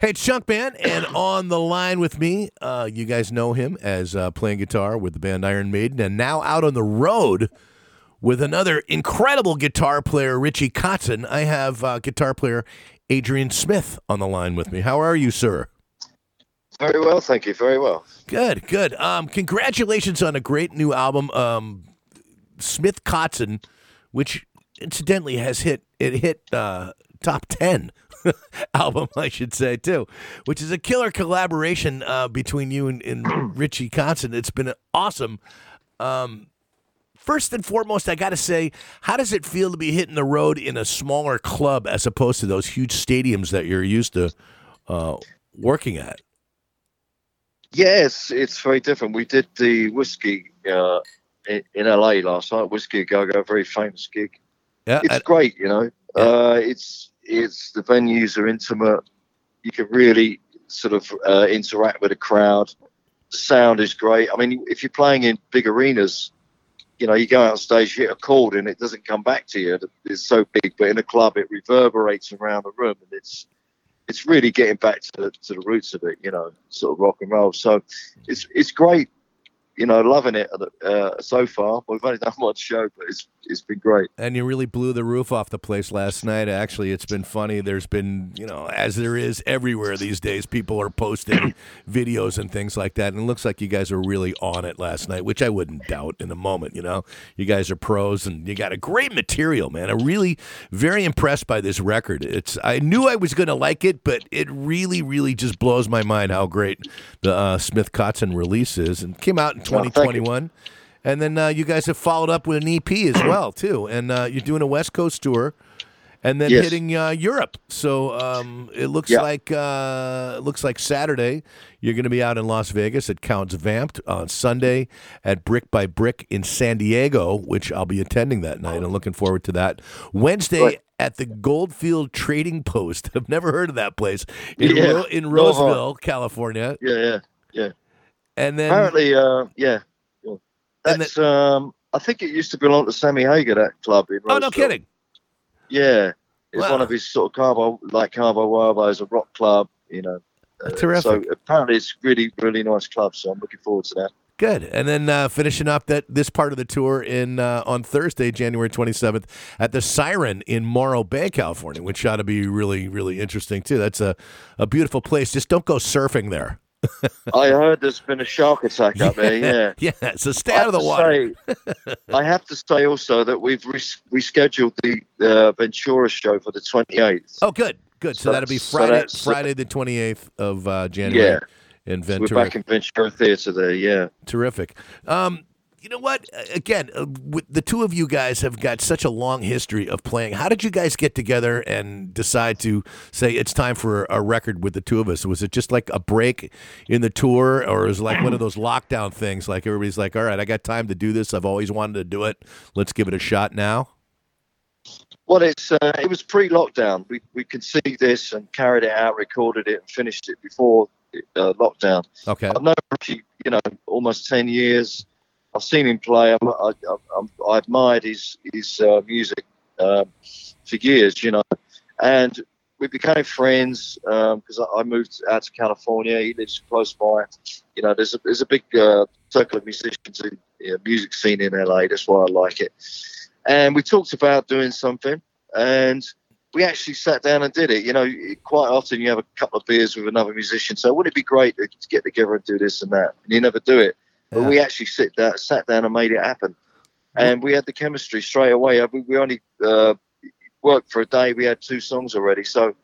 Hey, it's Junkman, and on the line with me, uh, you guys know him as uh, playing guitar with the band Iron Maiden, and now out on the road with another incredible guitar player, Richie Kotzen. I have uh, guitar player Adrian Smith on the line with me. How are you, sir? Very well, thank you. Very well. Good, good. Um, congratulations on a great new album, um, Smith Kotzen, which incidentally has hit it hit uh, top ten album, I should say, too, which is a killer collaboration uh, between you and, and Richie Kotzen. It's been awesome. Um, first and foremost, I got to say, how does it feel to be hitting the road in a smaller club as opposed to those huge stadiums that you're used to uh, working at? Yes, it's very different. We did the whiskey uh, in, in LA last night. Whisky Go Go, very famous gig. Yeah, It's I- great, you know. Uh, it's it's the venues are intimate. You can really sort of uh, interact with the crowd. The sound is great. I mean, if you're playing in big arenas, you know, you go out on stage, you hit a chord, and it doesn't come back to you. It's so big, but in a club, it reverberates around the room, and it's it's really getting back to, to the roots of it, you know, sort of rock and roll. So it's it's great, you know, loving it uh, so far. We've only done one show, but it's it's been great. and you really blew the roof off the place last night. Actually, it's been funny. There's been, you know, as there is everywhere these days, people are posting videos and things like that. And it looks like you guys are really on it last night, which I wouldn't doubt in a moment. You know, you guys are pros and you got a great material, man. I'm really very impressed by this record. It's I knew I was going to like it, but it really, really just blows my mind how great the uh, Smith Kotzen release is, and came out in Oh, thank 2021. And then uh, you guys have followed up with an EP as well, too. And uh, you're doing a West Coast tour, and then Yes. hitting uh, Europe. So um, it looks Yeah. like uh, it looks like Saturday you're going to be out in Las Vegas at Count's Vamp'd on Sunday at Brick by Brick in San Diego, which I'll be attending that night. I'm looking forward to that. Wednesday. Right. At the Goldfield Trading Post. I've never heard of that place in, Yeah. Ro- in No? Roseville, California. Yeah, yeah, yeah. And then Apparently, uh, yeah. That's um. I think it used to belong to Sammy Hagar, that club in Oh, no kidding. Yeah, it's Wow. one of his sort of Cabo, like Cabo Wabos, a rock club, you know. Uh, Terrific. So apparently, it's really, really nice club. So I'm looking forward to that. Good. And then uh, finishing up that this part of the tour in uh, on Thursday, January 27th, at the Siren in Morro Bay, California, which ought to be really, really interesting too. That's a, a beautiful place. Just don't go surfing there. I heard there's been a shark attack up there. Yeah. yeah. So stay out of the water. say- I have to say also that we've res- rescheduled the uh, Ventura show for the 28th. Oh, good, good. So, So- that'll be Friday, that's- Friday the 28th of uh, January Yeah. in We're Ventura. back in Ventura Theatre there. Yeah. Terrific. Um, you know what? Again, uh, with the two of you guys have got such a long history of playing. How did you guys get together and decide to say it's time for a record with the two of us? Was it just like a break in the tour, or was it like one of those lockdown things? Like everybody's like, "All right, I got time to do this. I've always wanted to do it. Let's give it a shot now." Well, it's uh, it was pre-lockdown. We we conceived this and carried it out, recorded it, and finished it before uh, lockdown. Okay. I've known you know, almost ten years. I've seen him play. I'm, I, I'm, I admired his his uh, music um, for years, you know, and we became friends because I, I moved out to California. He lives close by. You know, there's a there's a big uh, circle of musicians in uh, music scene in LA. That's why I like it. And we talked about doing something, and we actually sat down and did it. You know, quite often you have a couple of beers with another musician. So wouldn't it be great to get together and do this and that? And you never do it. But Yeah. we actually sit down, sat down and made it happen. And we had the chemistry straight away. We, we only uh, worked for a day. We had two songs already. So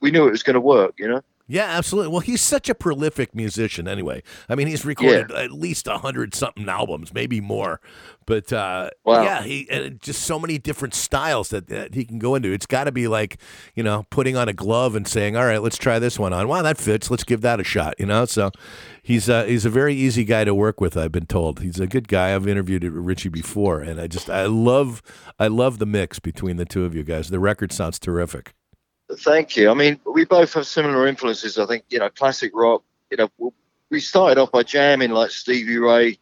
we knew it was going to work, you know? Yeah, absolutely. Well, he's such a prolific musician anyway. I mean, he's recorded at least a hundred something albums, maybe more. But uh, Wow. yeah, he and just so many different styles that, that he can go into. It's got to be like you know putting on a glove and saying, "All right, let's try this one on. Wow, that fits. Let's give that a shot." You know, so he's uh, he's a very easy guy to work with. I've been told he's a good guy. I've interviewed Richie before, and I just I love I love the mix between the two of you guys. The record sounds terrific. Thank you. I mean, we both have similar influences. I think, you know, classic rock, you know, we started off by jamming like Stevie Ray,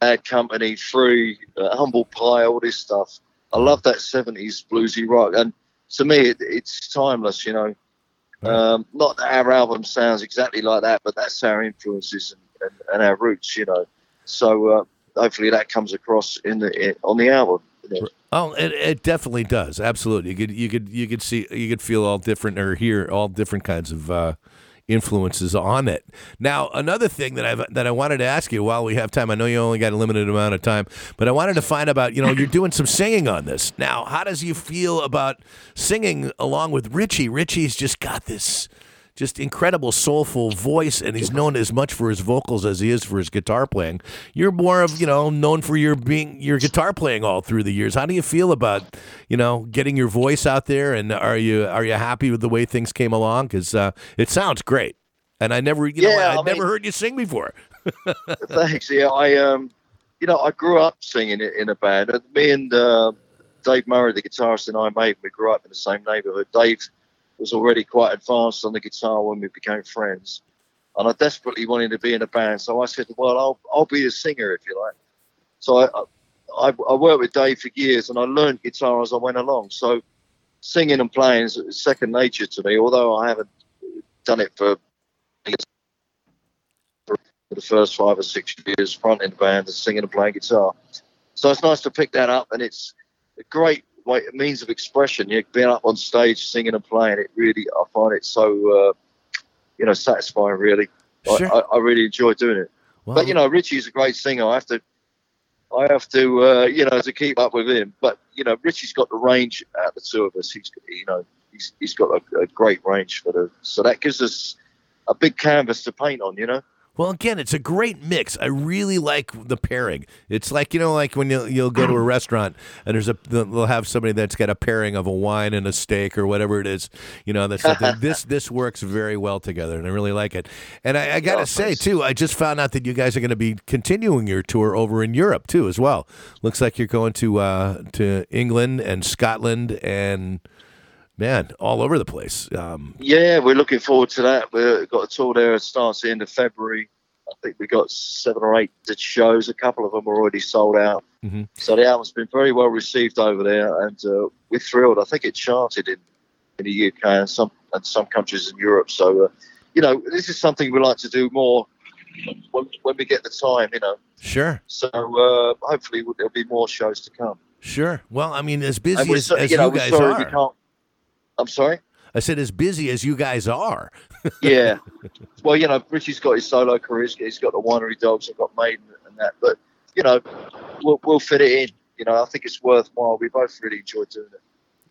Bad Company, Free, uh, Humble Pie, all this stuff. I love that 70s bluesy rock. And to me, it, it's timeless, you know. Um, not that our album sounds exactly like that, but that's our influences and, and, and our roots, you know. So uh, hopefully that comes across in the in, on the album. You know. Oh, it, it definitely does. Absolutely, you could you could you could see you could feel all different or hear all different kinds of uh, influences on it. Now, another thing that I that I wanted to ask you while we have time, I know you only got a limited amount of time, but I wanted to find about you know you're doing some singing on this. Now, how does you feel about singing along with Richie? Richie's just got this just incredible soulful voice and he's known as much for his vocals as he is for his guitar playing you're more of you know known for your being your guitar playing all through the years how do you feel about you know getting your voice out there and are you are you happy with the way things came along because uh, it sounds great and i never you know Yeah, i I never mean- heard you sing before Thanks. Yeah, I um, you know, I grew up singing it in a band. Me and uh, Dave Murray, the guitarist, and I, mate, we grew up in the same neighbourhood. Dave was already quite advanced on the guitar when we became friends, and I desperately wanted to be in a band. So I said, "Well, I'll I'll be the singer if you like." So I I, I worked with Dave for years, and I learned guitar as I went along. So singing and playing is second nature to me. Although I haven't done it for for the first five or six years, front in the band and singing and playing guitar. So it's nice to pick that up, and it's a great way, means of expression. You know, being up on stage, singing and playing, it really, I find it so, uh, you know, satisfying. Really, Sure. I, I, really enjoy doing it. well, But you know, Richie's a great singer. I have to, I have to, uh, you know, to keep up with him. But you know, Richie's got the range out of the two of us. He's, you know, he's he's got a, a great range for the. So that gives us a big canvas to paint on. You know. Well, again, it's a great mix. I really like the pairing. It's like you know, like when you'll, you'll go to a restaurant and there's a they'll have somebody that's got a pairing of a wine and a steak or whatever it is. You know, that's something, this this works very well together, and I really like it. And I, I gotta Oh, say too, I just found out that you guys are going to be continuing your tour over in Europe too, as well. Looks like you're going to uh, to England and Scotland and man, all over the place. Um, Yeah, we're looking forward to that. We've got a tour there. It starts the end of February. I think we got seven or eight shows. A couple of them are already sold out. Mhm. So the album's been very well received over there, and uh, we're thrilled. I think it charted in, in the UK and some and some countries in Europe. So, uh, you know, this is something we like to do more when, when we get the time. You know, sure. so uh, hopefully there'll be more shows to come. Sure. Well, I mean, as busy as, so- as you know, you guys sorry are. I'm sorry. I said as busy as you guys are. yeah. Well, you know, Richie's got his solo career. He's- got the winery dogs. I've got Maiden and that. But you know, we'll, we'll fit it in. You know, I think it's worthwhile. We both really enjoy doing it.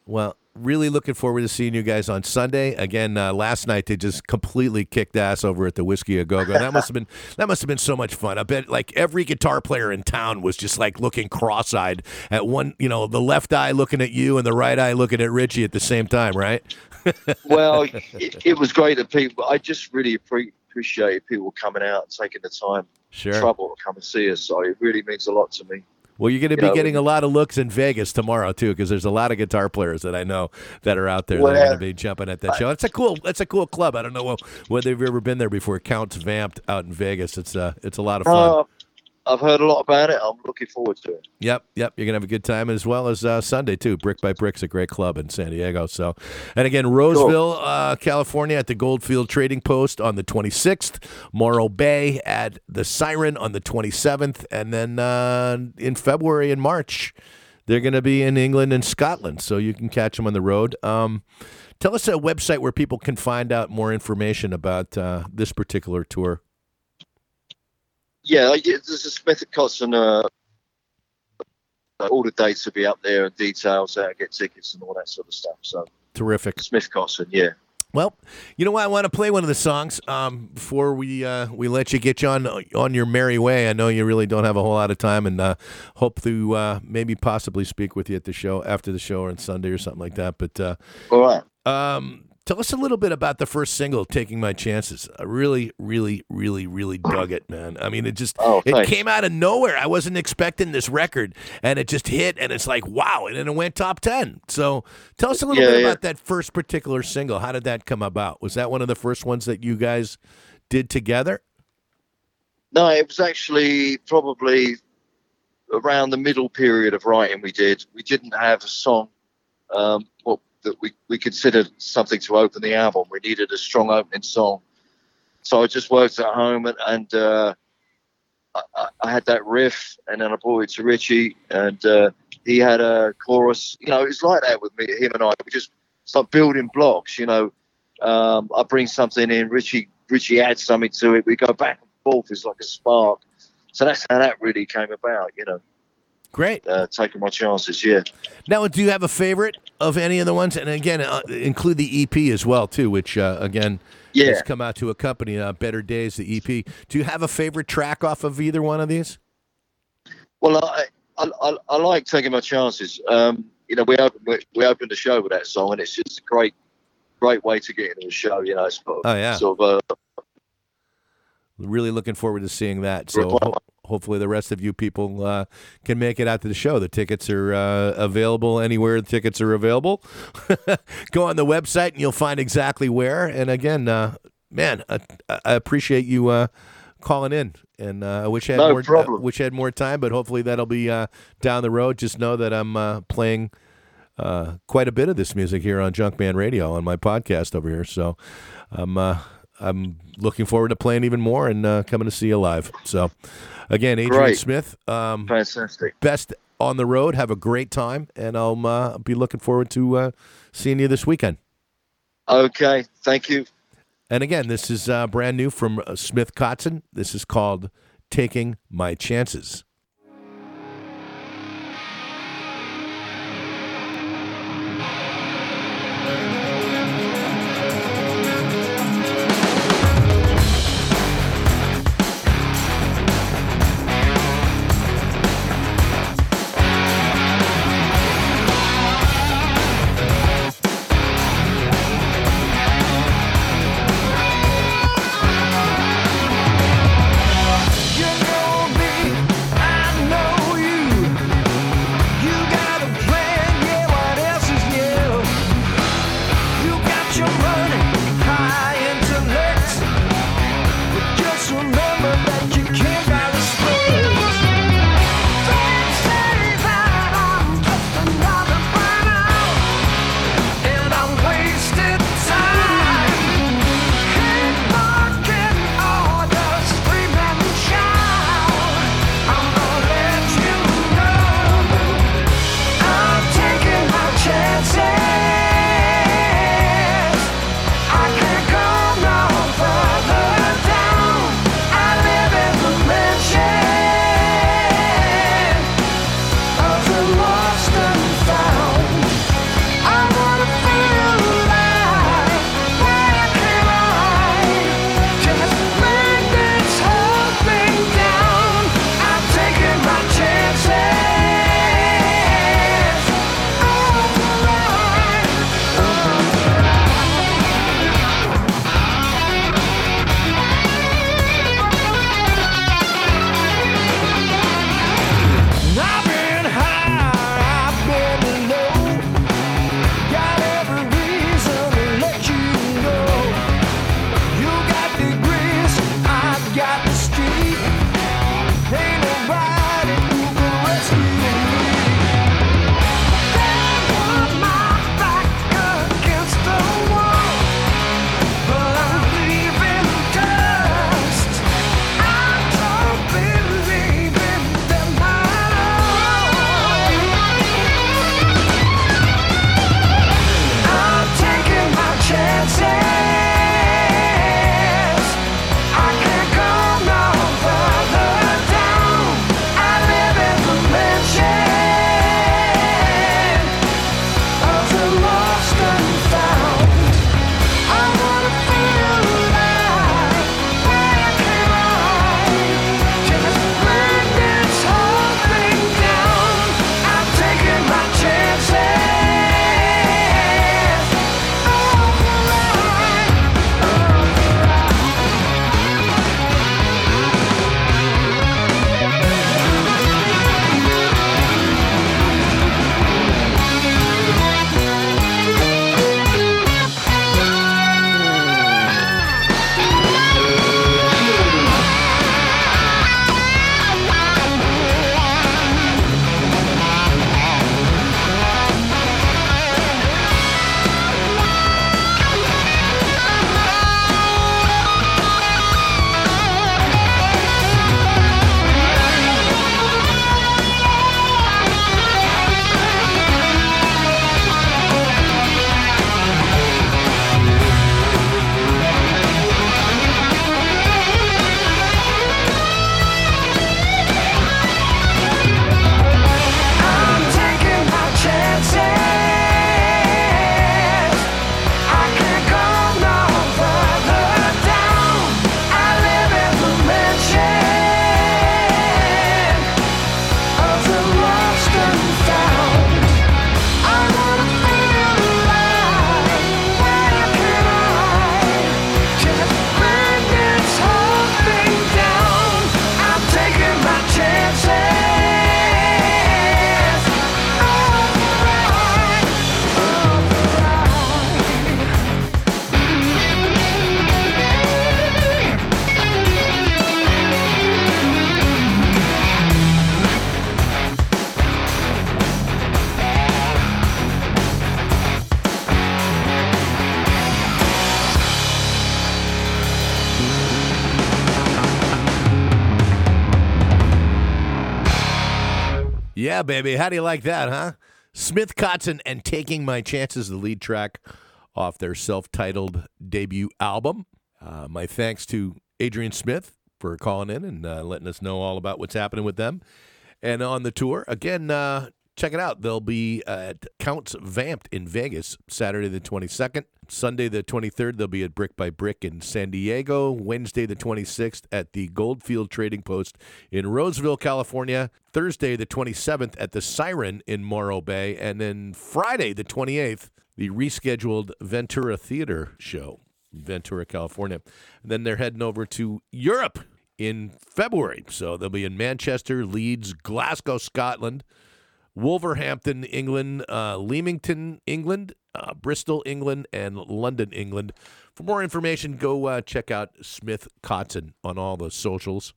Well, really looking forward to seeing you guys on Sunday. Again, uh, last night they just completely kicked ass over at the Whisky a Go Go. That must have been that must have been so much fun. I bet like every guitar player in town was just like looking cross-eyed at one, you know, the left eye looking at you and the right eye looking at Richie at the same time, right? Well, it, it was great that people. I just really appreciate people coming out and taking the time, Sure. trouble to come and see us. So it really means a lot to me. Well, you're going to You be know, getting a lot of looks in Vegas tomorrow too, because there's a lot of guitar players that I know that are out there that are going to be jumping at that show. It's a cool, it's a cool club. I don't know whether you've ever been there before. Count's Vamp'd out in Vegas. It's uh, it's a lot of fun. Uh, I've heard a lot about it. I'm looking forward to it. Yep, yep. You're gonna have a good time as well as uh, Sunday too. Brick by Brick's a great club in San Diego. So, and again, Roseville, uh, California, at the Goldfield Trading Post on the 26th. Morro Bay at the Siren on the 27th, and then uh, in February and March, they're gonna be in England and Scotland. So you can catch them on the road. Um, tell us a website where people can find out more information about uh, this particular tour. Yeah, like, there's a Smith and Kotzen. Uh, all the dates will be up there and details how to get tickets and all that sort of stuff. So Terrific. Smith Kotzen, yeah. Well, you know what? I want to play one of the songs um, before we uh, we let you get you on on your merry way. I know you really don't have a whole lot of time, and uh, hope to uh, maybe possibly speak with you at the show after the show or on Sunday or something like that. But uh, All right. um, tell us a little bit about the first single, "Taking My Chances." I really, really, really, really dug it, man. I mean, it just Oh, it came out of nowhere. I wasn't expecting this record, and it just hit, and it's like wow, and then it went top ten. So, tell us a little Yeah, bit yeah. about that first particular single. How did that come about? Was that one of the first ones that you guys did together? No, it was actually probably around the middle period of writing we did. We didn't have a song. Um, well, that we, we considered something to open the album. We needed a strong opening song. So I just worked at home and, and uh, I, I, had that riff, and then I brought it to Richie, and uh, he had a chorus. You know, it's like that with me, him and I. We just start building blocks. You know, um, I bring something in, Richie Richie adds something to it. We go back and forth. It's like a spark. So that's how that really came about. You know. Great. Uh, taking my chances, yeah. Now, do you have a favorite of any of the ones? And again, uh, include the EP as well, too, which uh, again yeah. has come out to accompany uh, Better Days, the EP. Do you have a favorite track off of either one of these? Well, I I, I, I like taking my chances. Um, you know, we opened we, we, opened the show with that song, and it's just a great great way to get into the show. You know, it's oh yeah, sort of. Uh, really looking forward to seeing that. So hopefully the rest of you people uh, can make it out to the show. The tickets are uh, available anywhere the tickets are available. Go on the website and you'll find exactly where. And again, uh, man, I, I, appreciate you uh, calling in. And uh, I wish I had no more. Problem. wish I had more time, but hopefully that'll be uh, down the road. Just know that I'm playing quite a bit of this music here on Junkman Radio on my podcast over here. So I'm I'm looking forward to playing even more and coming to see you live. So. Again, Adrian Great. Smith. Um, Fantastic. Best on the road. Have a great time, and I'll uh, be looking forward to uh, seeing you this weekend. Okay. Thank you. And again, this is uh, brand new from uh, Smith Kotzen. This is called Taking My Chances. Yeah, baby. How do you like that, huh? Smith Kotzen and Taking My Chances, the lead track off their self titled debut album. Uh, my thanks to Adrian Smith for calling in and uh, letting us know all about what's happening with them and on the tour. Again, uh, check it out. They'll be at Count's Vamp'd in Vegas Saturday the 22nd. Sunday the 23rd, they'll be at Brick by Brick in San Diego. Wednesday the 26th at the Goldfield Trading Post in Roseville, California. Thursday the 27th at the Siren in Morro Bay. And then Friday the 28th, the rescheduled Ventura Theater show in Ventura, California. And then they're heading over to Europe in February. So they'll be in Manchester, Leeds, Glasgow, Scotland. Wolverhampton, England, uh, Leamington, England, uh, Bristol, England, and London, England. For more information, go uh, check out Smith Kotzen on all the socials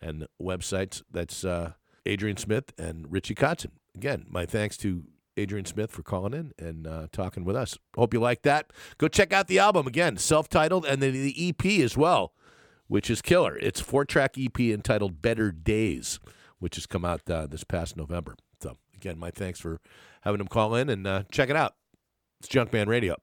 and websites. That's uh, Adrian Smith and Richie Kotzen. Again, my thanks to Adrian Smith for calling in and uh, talking with us. Hope you like that. Go check out the album again, self-titled, and then the EP as well, which is killer. It's four-track EP entitled "Better Days," which has come out uh, this past November. Again, my thanks for having him call in and uh, check it out. It's Junkman Radio.